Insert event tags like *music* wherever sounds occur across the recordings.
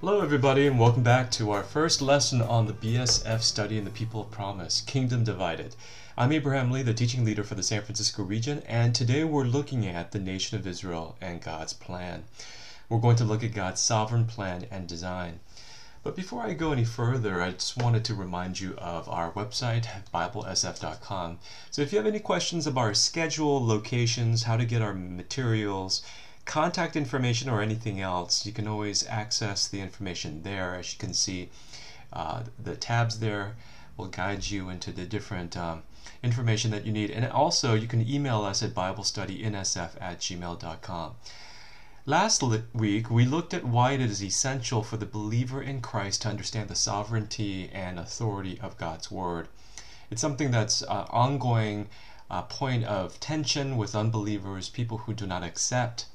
Hello, everybody, and welcome back to our first lesson on the BSF study in the People of Promise Kingdom Divided. I'm Abraham Lee, the teaching leader for the San Francisco region, and today we're looking at the nation of Israel and God's plan. We're going to look at God's sovereign plan and design. But before I go any further, I just wanted to remind you of our website, BibleSF.com. So if you have any questions about our schedule, locations, how to get our materials, contact information or anything else, you can always access the information there. As you can see, uh, the tabs there will guide you into the different um, information that you need. And also, you can email us at BibleStudyNSF at gmail.com. Last week, we looked at why it is essential for the believer in Christ to understand the sovereignty and authority of God's Word. It's something that's an ongoing uh, point of tension with unbelievers, people who do not accept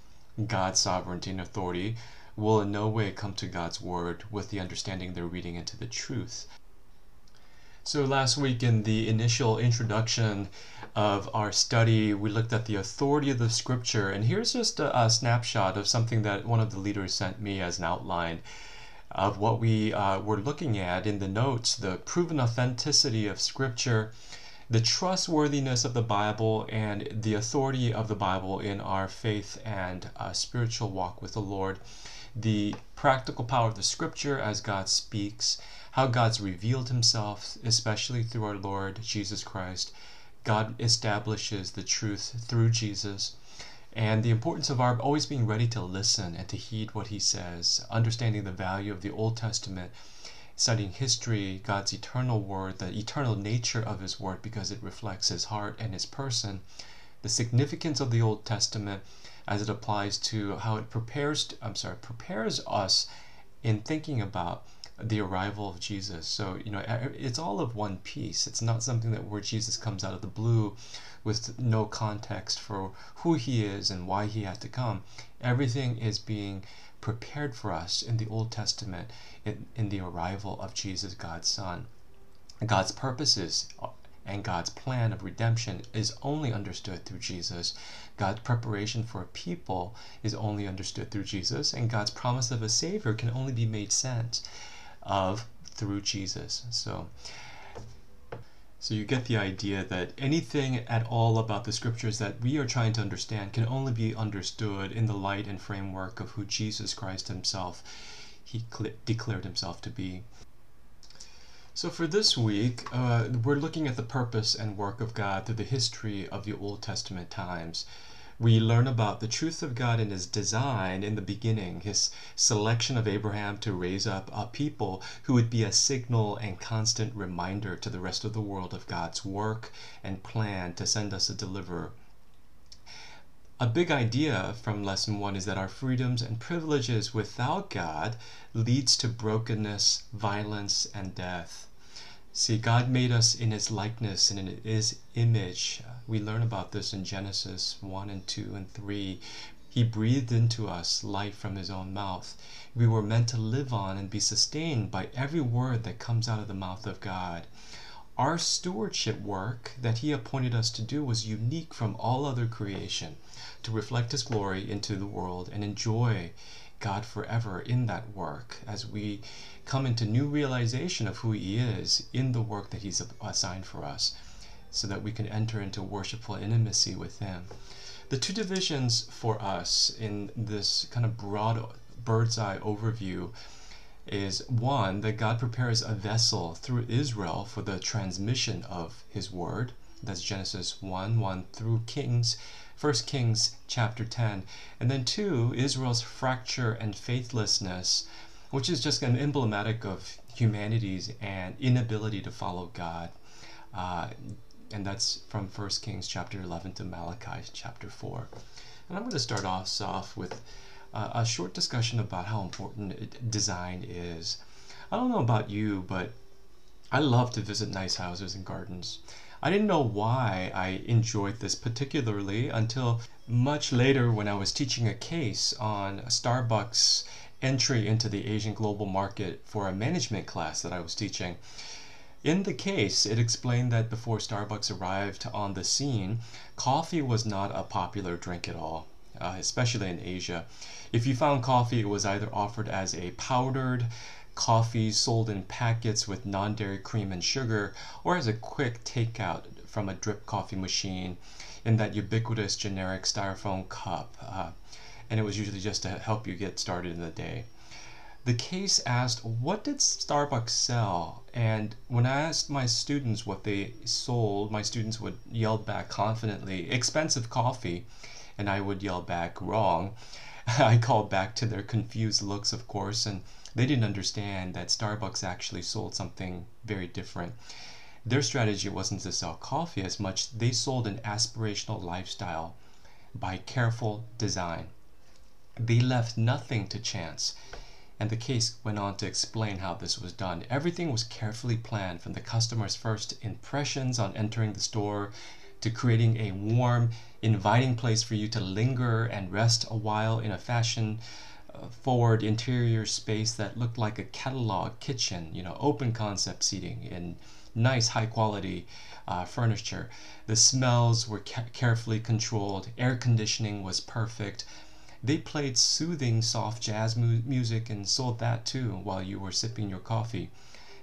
God's sovereignty and authority will in no way come to God's word with the understanding they're reading into the truth. So, last week in the initial introduction of our study, we looked at the authority of the scripture. And here's just a, a snapshot of something that one of the leaders sent me as an outline of what we uh, were looking at in the notes the proven authenticity of scripture the trustworthiness of the Bible and the authority of the Bible in our faith and uh, spiritual walk with the Lord, the practical power of the Scripture as God speaks, how God's revealed Himself, especially through our Lord Jesus Christ. God establishes the truth through Jesus. And the importance of our always being ready to listen and to heed what He says, understanding the value of the Old Testament studying history, God's eternal word, the eternal nature of his word because it reflects his heart and his person, the significance of the Old Testament as it applies to how it prepares I'm sorry, prepares us in thinking about the arrival of Jesus. So, you know, it's all of one piece. It's not something that where Jesus comes out of the blue with no context for who he is and why he had to come. Everything is being prepared for us in the Old Testament in, in the arrival of Jesus, God's Son. God's purposes uh, and God's plan of redemption is only understood through Jesus. God's preparation for a people is only understood through Jesus, and God's promise of a Savior can only be made sense of through Jesus. So, so you get the idea that anything at all about the scriptures that we are trying to understand can only be understood in the light and framework of who Jesus Christ himself he declared himself to be. So for this week, uh, we're looking at the purpose and work of God through the history of the Old Testament times we learn about the truth of God and his design in the beginning, his selection of Abraham to raise up a people who would be a signal and constant reminder to the rest of the world of God's work and plan to send us a deliverer. A big idea from lesson one is that our freedoms and privileges without God leads to brokenness, violence, and death. See, God made us in His likeness and in His image. We learn about this in Genesis 1 and 2 and 3. He breathed into us life from His own mouth. We were meant to live on and be sustained by every word that comes out of the mouth of God. Our stewardship work that He appointed us to do was unique from all other creation to reflect His glory into the world and enjoy God forever in that work as we come into new realization of who He is in the work that He's assigned for us so that we can enter into worshipful intimacy with Him. The two divisions for us in this kind of broad bird's eye overview is one, that God prepares a vessel through Israel for the transmission of His word. That's Genesis 1 1 through Kings 1 Kings chapter 10. And then two, Israel's fracture and faithlessness which is just an emblematic of humanity's and inability to follow God. Uh, and that's from 1 Kings chapter 11 to Malachi chapter 4. And I'm going to start off off with uh, a short discussion about how important design is. I don't know about you, but I love to visit nice houses and gardens. I didn't know why I enjoyed this particularly until much later when I was teaching a case on Starbucks entry into the Asian global market for a management class that I was teaching. In the case, it explained that before Starbucks arrived on the scene, coffee was not a popular drink at all. uh, especially in Asia. If you found coffee, it was either offered as a powdered coffee sold in packets with non dairy cream and sugar, or as a quick takeout from a drip coffee machine in that ubiquitous generic styrofoam cup. Uh, and it was usually just to help you get started in the day. The case asked, What did Starbucks sell? And when I asked my students what they sold, my students would yell back confidently, Expensive coffee. And I would yell back, Wrong. *laughs* I called back to their confused looks, of course, and they didn't understand that Starbucks actually sold something very different. Their strategy wasn't to sell coffee as much, they sold an aspirational lifestyle by careful design. They left nothing to chance. And the case went on to explain how this was done. Everything was carefully planned from the customer's first impressions on entering the store to creating a warm, inviting place for you to linger and rest a while in a fashion uh, forward interior space that looked like a catalog kitchen, you know, open concept seating and nice high quality uh, furniture. The smells were ca- carefully controlled, air conditioning was perfect. They played soothing soft jazz mu- music and sold that too while you were sipping your coffee.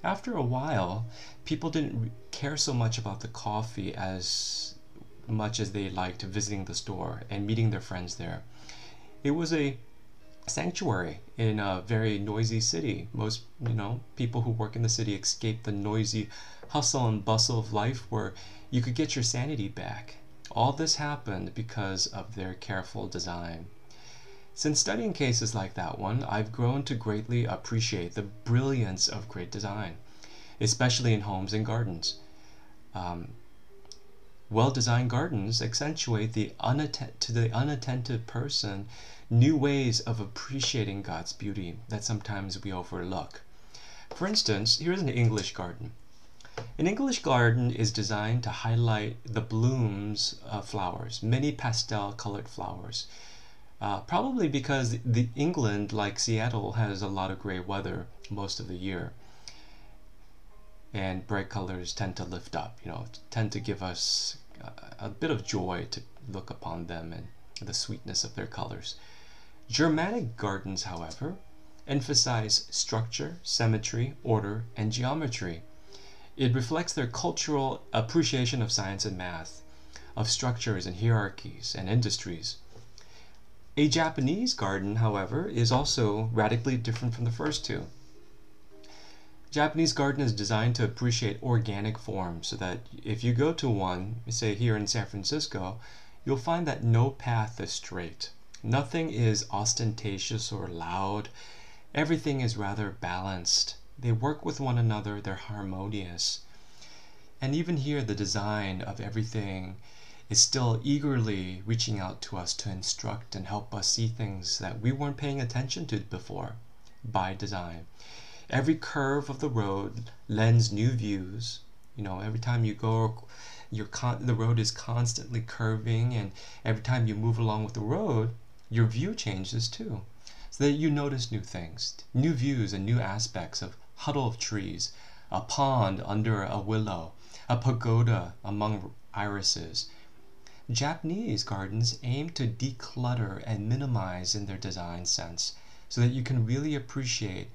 After a while, people didn't care so much about the coffee as much as they liked visiting the store and meeting their friends there. It was a sanctuary in a very noisy city. Most, you know, people who work in the city escape the noisy hustle and bustle of life where you could get your sanity back. All this happened because of their careful design. Since studying cases like that one, I've grown to greatly appreciate the brilliance of great design, especially in homes and gardens. Um, well designed gardens accentuate the unatt- to the unattentive person new ways of appreciating God's beauty that sometimes we overlook. For instance, here's an English garden. An English garden is designed to highlight the blooms of flowers, many pastel colored flowers. Uh, probably because the England, like Seattle, has a lot of gray weather most of the year, and bright colors tend to lift up. You know, tend to give us a, a bit of joy to look upon them and the sweetness of their colors. Germanic gardens, however, emphasize structure, symmetry, order, and geometry. It reflects their cultural appreciation of science and math, of structures and hierarchies and industries. A Japanese garden, however, is also radically different from the first two. Japanese garden is designed to appreciate organic forms so that if you go to one, say here in San Francisco, you'll find that no path is straight. Nothing is ostentatious or loud. Everything is rather balanced. They work with one another, they're harmonious. And even here, the design of everything is still eagerly reaching out to us to instruct and help us see things that we weren't paying attention to before by design. Every curve of the road lends new views. You know, every time you go, your con- the road is constantly curving, and every time you move along with the road, your view changes too. So that you notice new things, new views and new aspects of huddle of trees, a pond under a willow, a pagoda among irises. Japanese gardens aim to declutter and minimize in their design sense so that you can really appreciate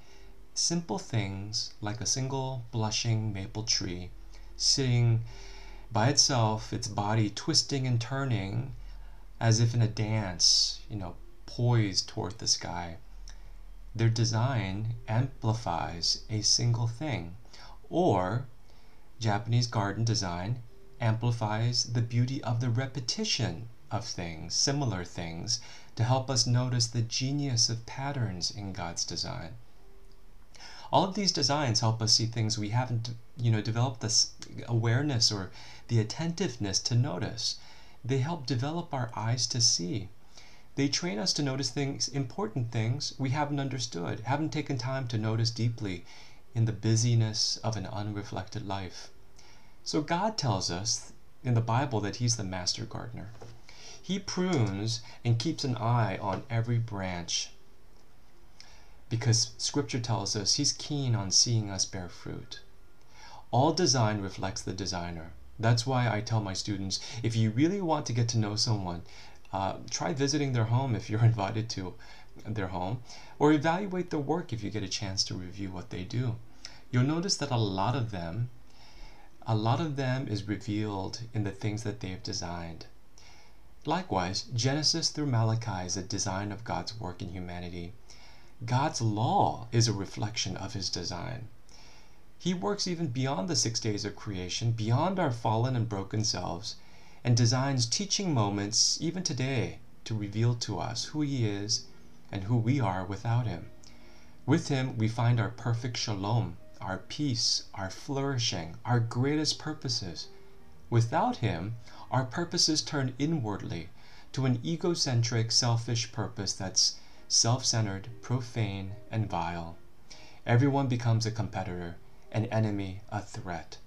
simple things like a single blushing maple tree sitting by itself, its body twisting and turning as if in a dance, you know, poised toward the sky. Their design amplifies a single thing, or Japanese garden design amplifies the beauty of the repetition of things, similar things, to help us notice the genius of patterns in God's design. All of these designs help us see things we haven't, you know, developed this awareness or the attentiveness to notice. They help develop our eyes to see. They train us to notice things, important things we haven't understood, haven't taken time to notice deeply in the busyness of an unreflected life. So God tells us in the Bible that He's the master gardener. He prunes and keeps an eye on every branch because Scripture tells us He's keen on seeing us bear fruit. All design reflects the designer. That's why I tell my students if you really want to get to know someone, Uh, try visiting their home if you're *laughs* invited to their home, or evaluate their work if you get a chance to review what they do. You'll notice that a lot of them, a lot of them is revealed in the things that they've designed. Likewise, Genesis through Malachi is a design of God's work in humanity. God's law is a reflection of his design. He works even beyond the six days of creation, beyond our fallen and broken selves, and designs teaching moments even today to reveal to us who he is and who we are without him. With him, we find our perfect shalom, our peace, our flourishing, our greatest purposes. Without him, our purposes turn inwardly to an egocentric, selfish purpose that's self centered, profane, and vile. Everyone becomes a competitor, an enemy, a threat.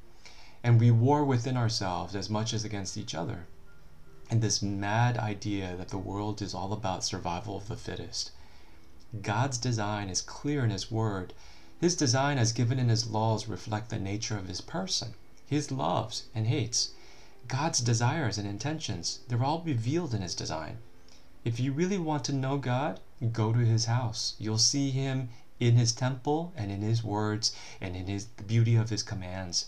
And we war within ourselves as much as against each other. And this mad idea that the world is all about survival of the fittest. God's design is clear in His Word. His design, as given in His laws, reflect the nature of His person, His loves and hates. God's desires and intentions, they're all revealed in His design. If you really want to know God, go to His house. You'll see Him in His temple and in His words and in His the beauty of His commands.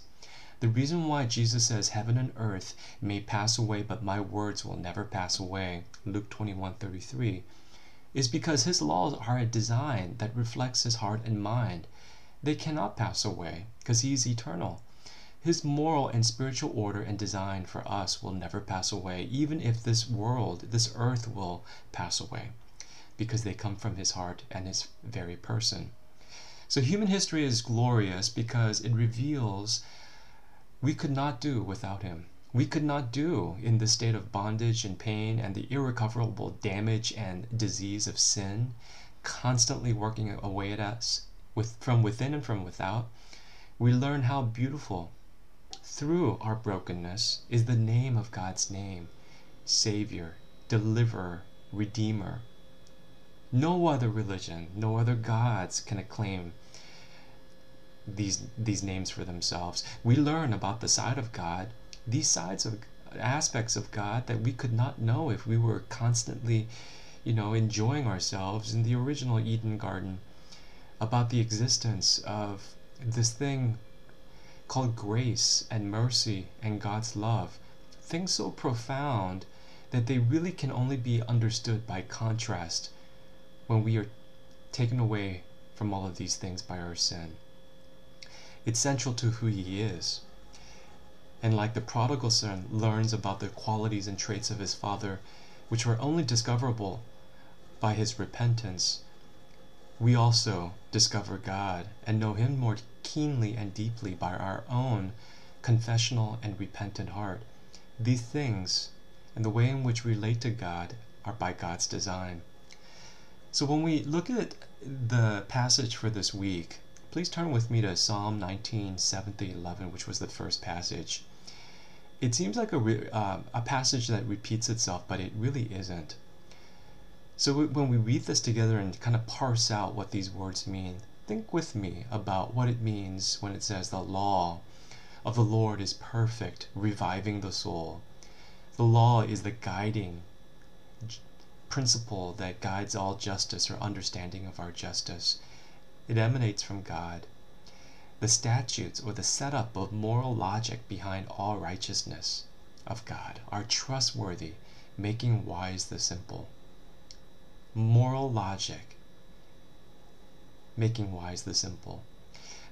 The reason why Jesus says heaven and earth may pass away, but my words will never pass away, Luke 21:33, is because his laws are a design that reflects his heart and mind. They cannot pass away because he is eternal. His moral and spiritual order and design for us will never pass away, even if this world, this earth will pass away, because they come from his heart and his very person. So human history is glorious because it reveals we could not do without him. We could not do in the state of bondage and pain and the irrecoverable damage and disease of sin constantly working away at us with, from within and from without. We learn how beautiful through our brokenness is the name of God's name Savior, Deliverer, Redeemer. No other religion, no other gods can acclaim these, these names for themselves. We learn about the side of God, these sides of aspects of God that we could not know if we were constantly, you know, enjoying ourselves in the original Eden garden, about the existence of this thing called grace and mercy and God's love. Things so profound that they really can only be understood by contrast when we are taken away from all of these things by our sin. It's central to who He is. And like the prodigal son learns about the qualities and traits of his father, which were only discoverable by his repentance, we also discover God and know Him more keenly and deeply by our own confessional and repentant heart. These things and the way in which we relate to God are by God's design. So when we look at the passage for this week, please turn with me to Psalm 19, 7 to 11, which was the first passage. It seems like a, uh, a passage that repeats itself, but it really isn't. So when we read this together and kind of parse out what these words mean, think with me about what it means when it says the law of the Lord is perfect, reviving the soul. The law is the guiding principle that guides all justice or understanding of our justice. It emanates from God. The statutes or the setup of moral logic behind all righteousness of God are trustworthy, making wise the simple logic, making wise the simple.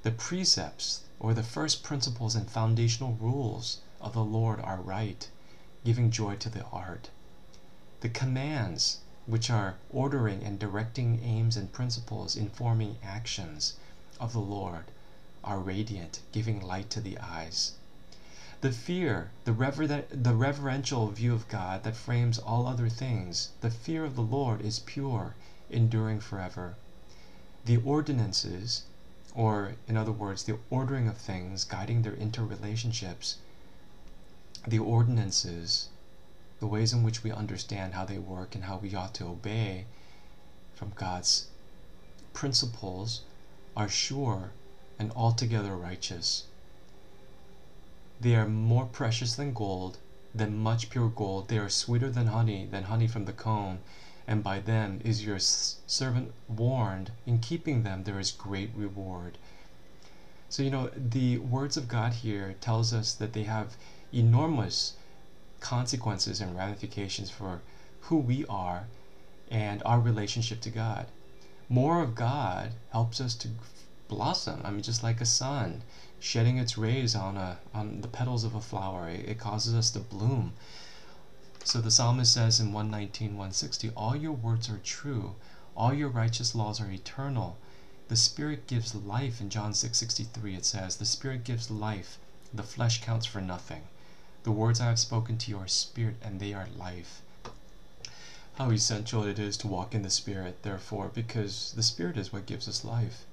The precepts, or the first principles and foundational rules of the Lord are right, giving joy to the heart. The commands, which are ordering and directing aims and principles informing actions of the Lord, are radiant, giving light to the eyes. The fear, the, rever- the reverential view of God that frames all other things, the fear of the Lord is pure, enduring forever. The ordinances, or in other words, the ordering of things guiding their interrelationships, the ordinances, the ways in which we understand how they work and how we ought to obey from God's principles, are sure and altogether righteous. They are more precious than gold, than much pure gold. They are sweeter than honey, than honey from the comb. And by them is your servant warned. In keeping them, there is great reward. So, you know, the words of God here tells us that they have enormous consequences and ramifications for who we are and our relationship to God. More of God helps us to blossom. I mean, just like a sun shedding its rays on a on the petals of a flower, it, it causes us to bloom. So the psalmist says in 119, 160, All your words are true, all your righteous laws are eternal. The Spirit gives life. In John 6, 63, it says, The Spirit gives life, the flesh counts for nothing. The words I have spoken to you are spirit, and they are life. How essential it is to walk in the Spirit, therefore, because the Spirit is what gives us life.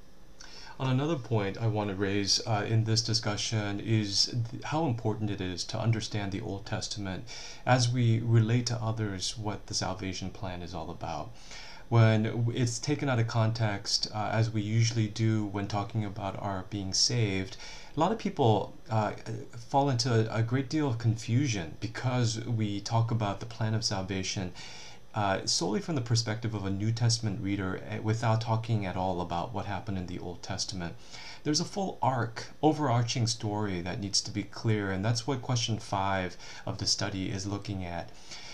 On another point I want to raise uh, in this discussion is how important it is to understand the Old Testament as we relate to others what the salvation plan is all about. When it's taken out of context, uh, as we usually do when talking about our being saved, a lot of people uh, fall into a, a, great deal of confusion because we talk about the plan of salvation uh, solely from the perspective of a New Testament reader eh, without talking at all about what happened in the Old Testament. There's a full arc, overarching story that needs to be clear, and that's what question five of the study is looking at.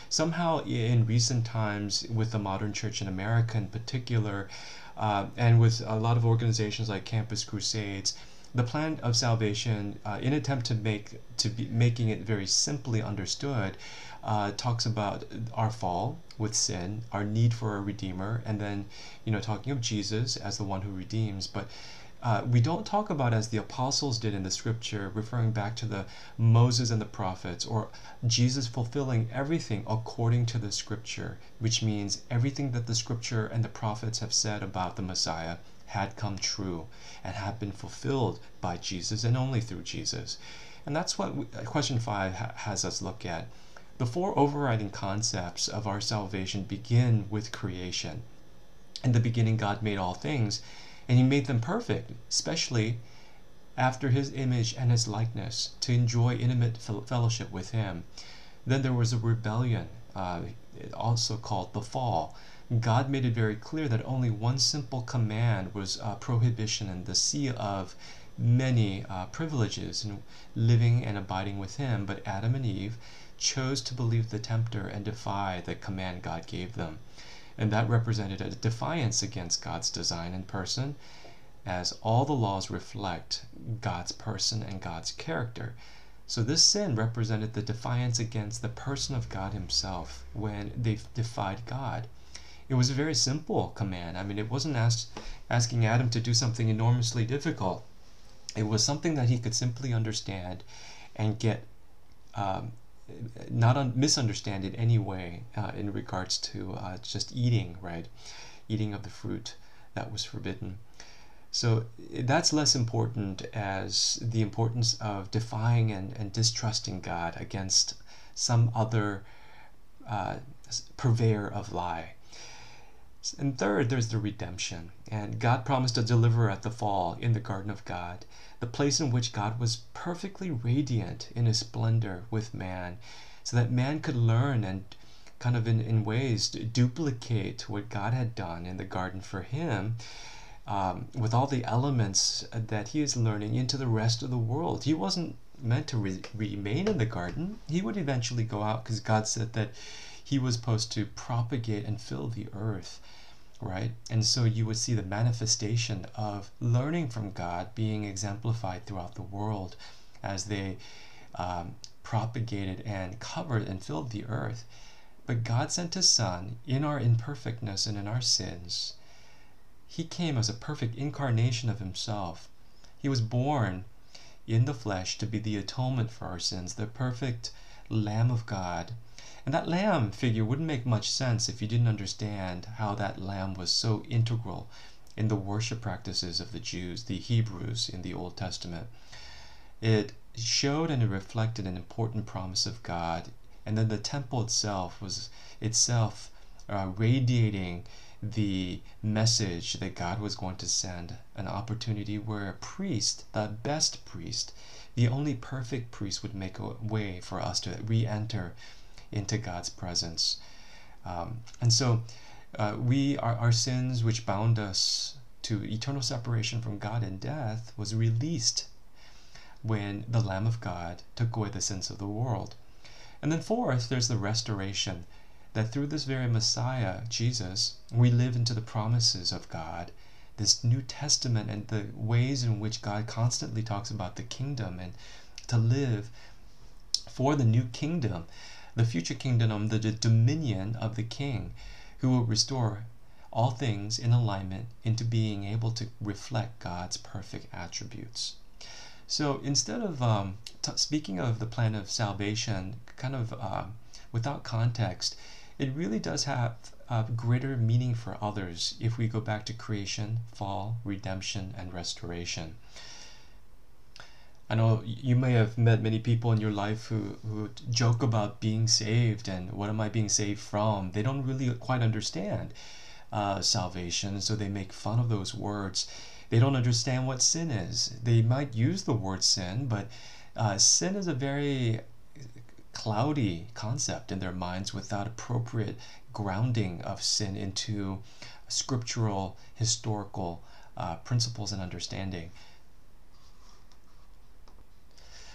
Somehow, in recent times, with the modern church in America in particular, uh, and with a lot of organizations like Campus Crusades, the plan of salvation, uh, in attempt to make to be making it very simply understood, uh, talks about our fall with sin, our need for a redeemer, and then you know talking of Jesus as the one who redeems. But uh, we don't talk about as the apostles did in the scripture, referring back to the Moses and the prophets, or Jesus fulfilling everything according to the scripture, which means everything that the scripture and the prophets have said about the Messiah had come true and had been fulfilled by Jesus and only through Jesus. And that's what we, question five ha has us look at. The four overriding concepts of our salvation begin with creation. In the beginning, God made all things, and He made them perfect, especially after His image and His likeness, to enjoy intimate fellowship with Him. Then there was a rebellion, uh, also called the fall. God made it very clear that only one simple command was a prohibition and the sea of many uh, privileges in living and abiding with Him. But Adam and Eve chose to believe the tempter and defy the command God gave them. And that represented a defiance against God's design and person, as all the laws reflect God's person and God's character. So this sin represented the defiance against the person of God Himself when they defied God. It was a very simple command. I mean, it wasn't asked, asking Adam to do something enormously difficult. It was something that he could simply understand and get um, not un- misunderstand it anyway uh, in regards to uh, just eating, right? Eating of the fruit that was forbidden. So that's less important as the importance of defying and, and distrusting God against some other uh, purveyor of lie. And third, there's the redemption. And God promised a deliverer at the fall in the garden of God the place in which God was perfectly radiant in his splendor with man, so that man could learn and kind of in, in ways duplicate what God had done in the garden for him. Um, with all the elements that he is learning into the rest of the world. He wasn't meant to re- remain in the garden. He would eventually go out because God said that he was supposed to propagate and fill the earth right? And so you would see the manifestation of learning from God being exemplified throughout the world as they um, propagated and covered and filled the earth. But God sent His Son in our imperfectness and in our sins. He came as a perfect incarnation of Himself. He was born in the flesh to be the atonement for our sins, the perfect Lamb of God and that lamb figure wouldn't make much sense if you didn't understand how that lamb was so integral in the worship practices of the Jews, the Hebrews in the Old Testament. It showed and it reflected an important promise of God, and then the temple itself was itself uh, radiating the message that God was going to send an opportunity where a priest, the best priest, the only perfect priest, would make a way for us to re enter into God's presence. Um, and so, uh, we our, our sins which bound us to eternal separation from God and death was released when the Lamb of God took away the sins of the world. And then, fourth, there's the restoration that through this very Messiah, Jesus, we live into the promises of God, this New Testament, and the ways in which God constantly talks about the kingdom and to live for the new kingdom, the future kingdom, the, the dominion of the King who will restore all things in alignment into being able to reflect God's perfect attributes. So instead of um, speaking of the plan of salvation, kind of uh, without context, it really does have a greater meaning for others if we go back to creation, fall, redemption, and restoration. I know you may have met many people in your life who, who joke about being saved and what am I being saved from? They don't really quite understand uh, salvation, so they make fun of those words. They don't understand what sin is. They might use the word sin, but uh, sin is a very cloudy concept in their minds without appropriate grounding of sin into scriptural, historical uh, principles and understanding.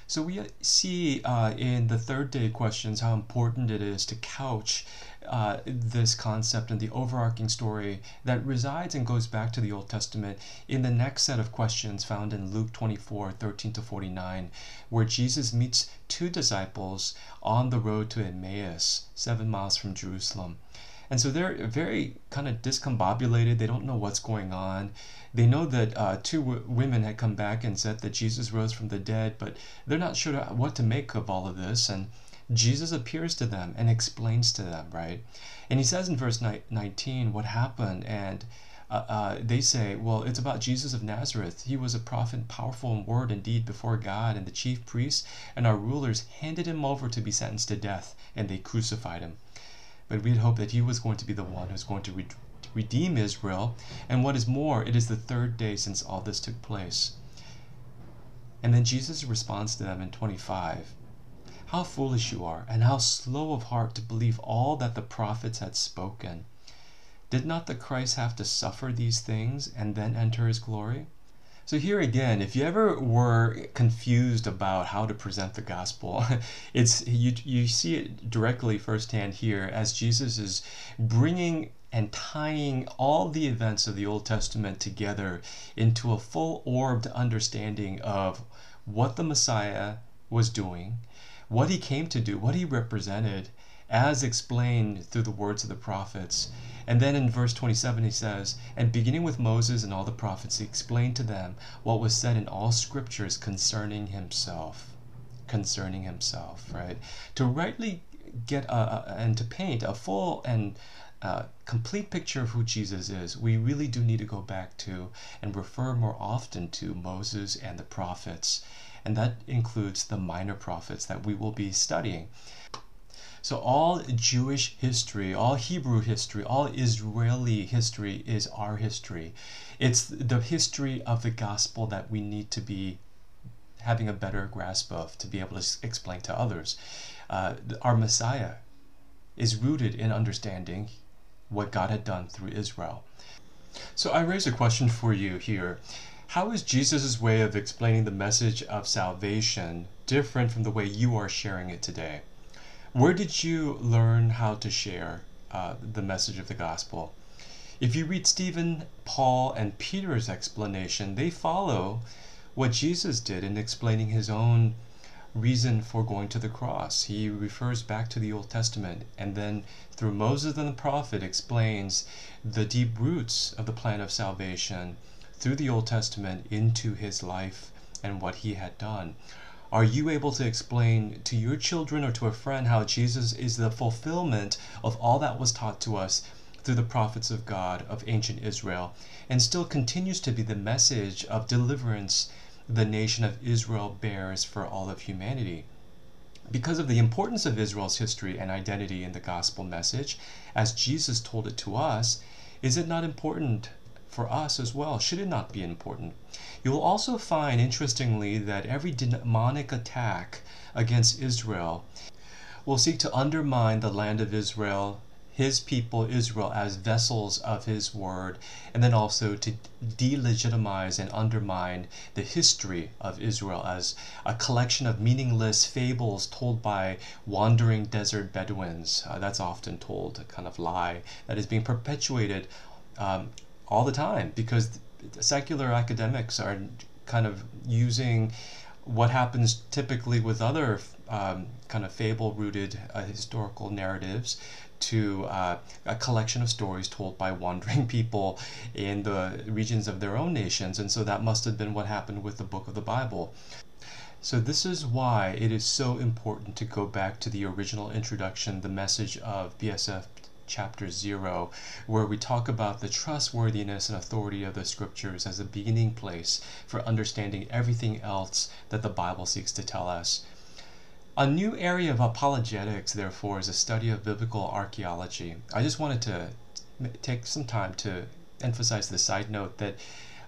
So we see uh, in the third day questions how important it is to couch uh, this concept and the overarching story that resides and goes back to the Old Testament in the next set of questions found in Luke 24 13 to 49, where Jesus meets two disciples on the road to Emmaus, seven miles from Jerusalem. And so they're very kind of discombobulated. They don't know what's going on. They know that uh, two women had come back and said that Jesus rose from the dead, but they're not sure what to make of all of this. And Jesus appears to them and explains to them, right? And he says in verse 19 what happened, and uh, uh, they say, well, it's about Jesus of Nazareth. He was a prophet, powerful in word and deed before God, and the chief priests and our rulers handed him over to be sentenced to death, and they crucified him. But we had hoped that he was going to be the one who's going to re- redeem Israel. And what is more, it is the third day since all this took place. And then Jesus responds to them in 25 How foolish you are, and how slow of heart to believe all that the prophets had spoken. Did not the Christ have to suffer these things and then enter his glory? So here again, if you ever were confused about how to present the gospel, *laughs* it's you you see it directly firsthand here as Jesus is bringing and tying all the events of the Old Testament together into a full orbed understanding of what the Messiah was doing, what he came to do, what he represented, as explained through the words of the prophets. And then in verse 27 he says, And beginning with Moses and all the prophets, he explained to them what was said in all scriptures concerning himself. Concerning himself, right? To rightly get a, and to paint a full and uh, complete picture of who Jesus is, we really do need to go back to and refer more often to Moses and the prophets. And that includes the minor prophets that we will be studying. So all Jewish history, all Hebrew history, all Israeli history is our history. It's the history of the gospel that we need to be having a better grasp of to be able to explain to others. Uh, our Messiah is rooted in understanding what God had done through Israel. So I raise a question for you here. How is Jesus' way of explaining the message of salvation different from the way you are sharing it today? Where did you learn how to share uh, the message of the gospel? If you read Stephen, Paul, and Peter's explanation, they follow what Jesus did in explaining his own reason for going to the cross. He refers back to the Old Testament and then through Moses and the prophet explains the deep roots of the plan of salvation through the Old Testament into his life and what he had done. Are you able to explain to your children or to a friend how Jesus is the fulfillment of all that was taught to us through the prophets of God of ancient Israel and still continues to be the message of deliverance the nation of Israel bears for all of humanity? Because of the importance of Israel's history and identity in the gospel message, as Jesus told it to us, Is it not important for us as well? Should it not be important? You will also find, interestingly, that every demonic attack against Israel will seek to undermine the land of Israel his people Israel as vessels of his word, and then also to delegitimize and undermine the history of Israel as a collection of meaningless fables told by wandering desert Bedouins. Uh, that's often told, a kind of lie that is being perpetuated um, all the time because secular academics are kind of using what happens typically with other um, kind of fable rooted uh, historical narratives to uh, a collection of stories told by wandering *laughs* people in the regions of their own nations. And so that must have been what happened with the book of the Bible. So, this is why it is so important to go back to the original introduction, the message of BSF chapter 0, where we talk about the trustworthiness and authority of the scriptures as a beginning place for understanding everything else that the Bible seeks to tell us. A new area of apologetics, therefore, is a study of biblical archaeology. I just wanted to take some time to emphasize the side note that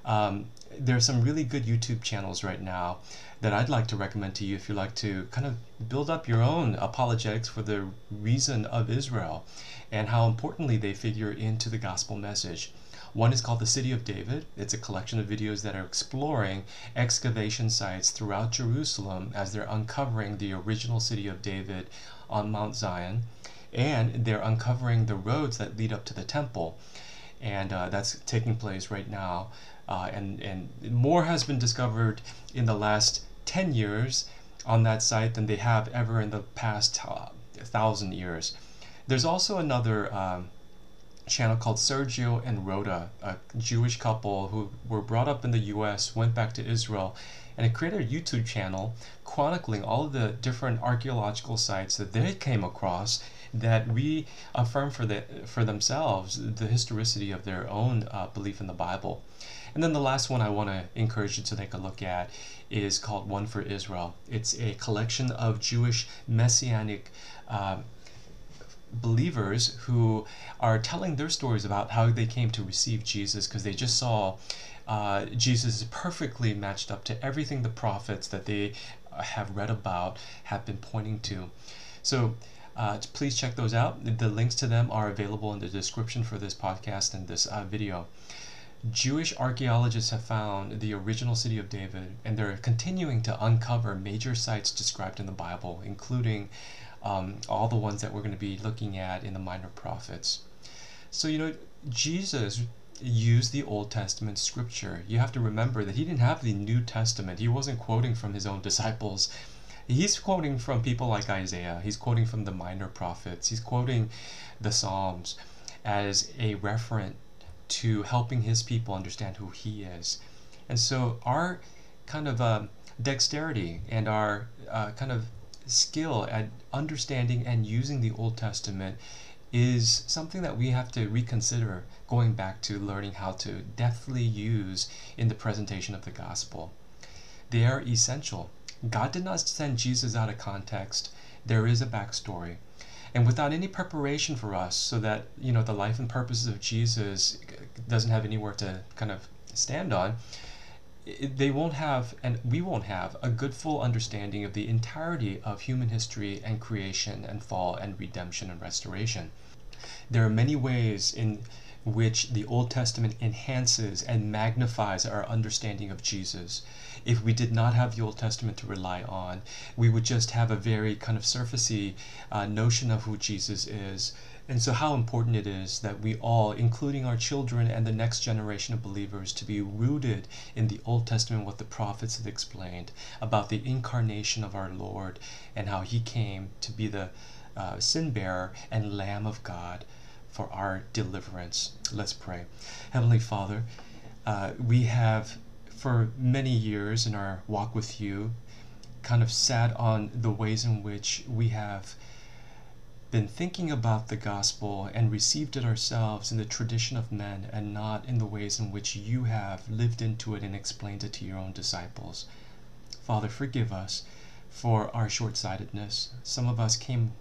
um, there are some really good YouTube channels right now that I'd like to recommend to you if you like to kind of build up your own apologetics for the reason of Israel and how importantly they figure into the gospel message. One is called The City of David. It's a collection of videos that are exploring excavation sites throughout Jerusalem as they're uncovering the original city of David on Mount Zion. And they're uncovering the roads that lead up to the temple. And uh, that's taking place right now. Uh, and, and more has been discovered in the last 10 years on that site than they have ever in the past uh, thousand years. There's also another um, channel called Sergio and Rhoda, a Jewish couple who were brought up in the US, went back to Israel, and created a YouTube channel chronicling all of the different archaeological sites that they came across that reaffirm for the for themselves the historicity of their own uh, belief in the Bible. And then the last one I want to encourage you to take a look at is called One for Israel. It's a collection of Jewish messianic uh, believers who are telling their stories about how they came to receive Jesus because they just saw uh, Jesus is perfectly matched up to everything the prophets that they uh, have read about have been pointing to. So uh, please check those out. The links to them are available in the description for this podcast and this uh, video. Jewish archaeologists have found the original city of David, and they're continuing to uncover major sites described in the Bible, including um, all the ones that we're going to be looking at in the minor prophets. So, you know, Jesus used the Old Testament scripture. You have to remember that he didn't have the New Testament, he wasn't quoting from his own disciples. He's quoting from people like Isaiah, he's quoting from the minor prophets, he's quoting the Psalms as a referent to helping his people understand who he is. And so, our kind of uh, dexterity and our uh, kind of skill at understanding and using the Old Testament is something that we have to reconsider going back to learning how to deftly use in the presentation of the gospel. They are essential. God did not send Jesus out of context. There is a backstory. And without any preparation for us, so that you know the life and purposes of Jesus doesn't have anywhere to kind of stand on, they won't have, and we won't have, a good full understanding of the entirety of human history and creation and fall and redemption and restoration. There are many ways in which the Old Testament enhances and magnifies our understanding of Jesus. If we did not have the Old Testament to rely on, we would just have a very kind of surfacey uh, notion of who Jesus is and so, how important it is that we all, including our children and the next generation of believers, to be rooted in the Old Testament, what the prophets have explained about the incarnation of our Lord and how He came to be the uh, sin bearer and Lamb of God for our deliverance. Let's pray. Heavenly Father, uh, we have for many years in our walk with you kind of sat on the ways in which we have been thinking about the gospel and received it ourselves in the tradition of men and not in the ways in which you have lived into it and explained it to your own disciples. Father, forgive us for our short sightedness. Some of us came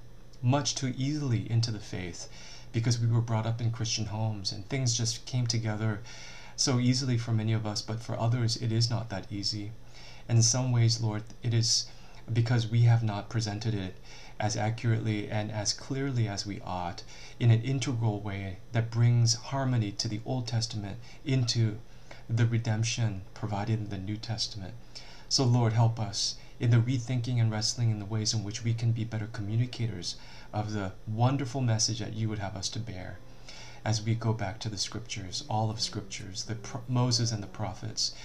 much too easily into the faith because we were brought up in Christian homes and things just came together so easily for many of us, but for others, it is not that easy. And in some ways, Lord, it is because we have not presented it as accurately and as clearly as we ought in an integral way that brings harmony to the Old Testament into the redemption provided in the New Testament. So, Lord, help us in the rethinking and wrestling in the ways in which we can be better communicators of the wonderful message that you would have us to bear as we go back to the scriptures, all of scriptures, the Moses and the prophets,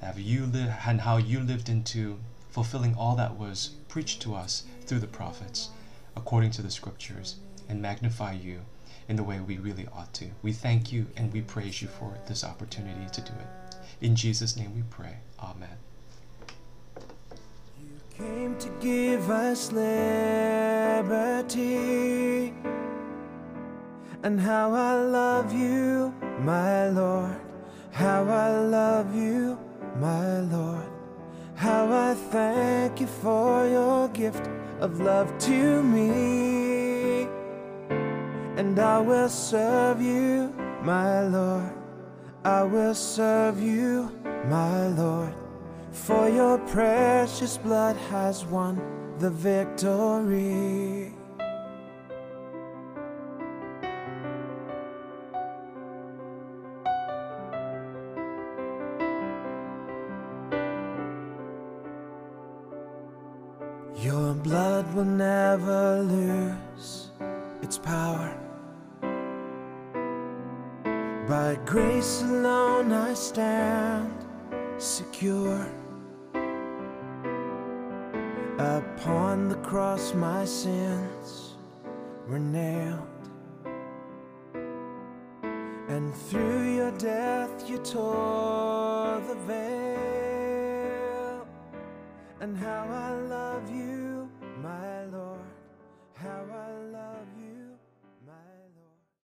have you li- and how you lived into fulfilling all that was preached to us through the prophets, according to the scriptures, and magnify you in the way we really ought to. We thank you and we praise you for this opportunity to do it. In Jesus' name we pray. Amen. You came to give us liberty. And how I love you, my Lord. How I love you, my Lord. How I thank you for your gift of love to me. And I will serve you, my Lord. I will serve you, my Lord. For your precious blood has won the victory.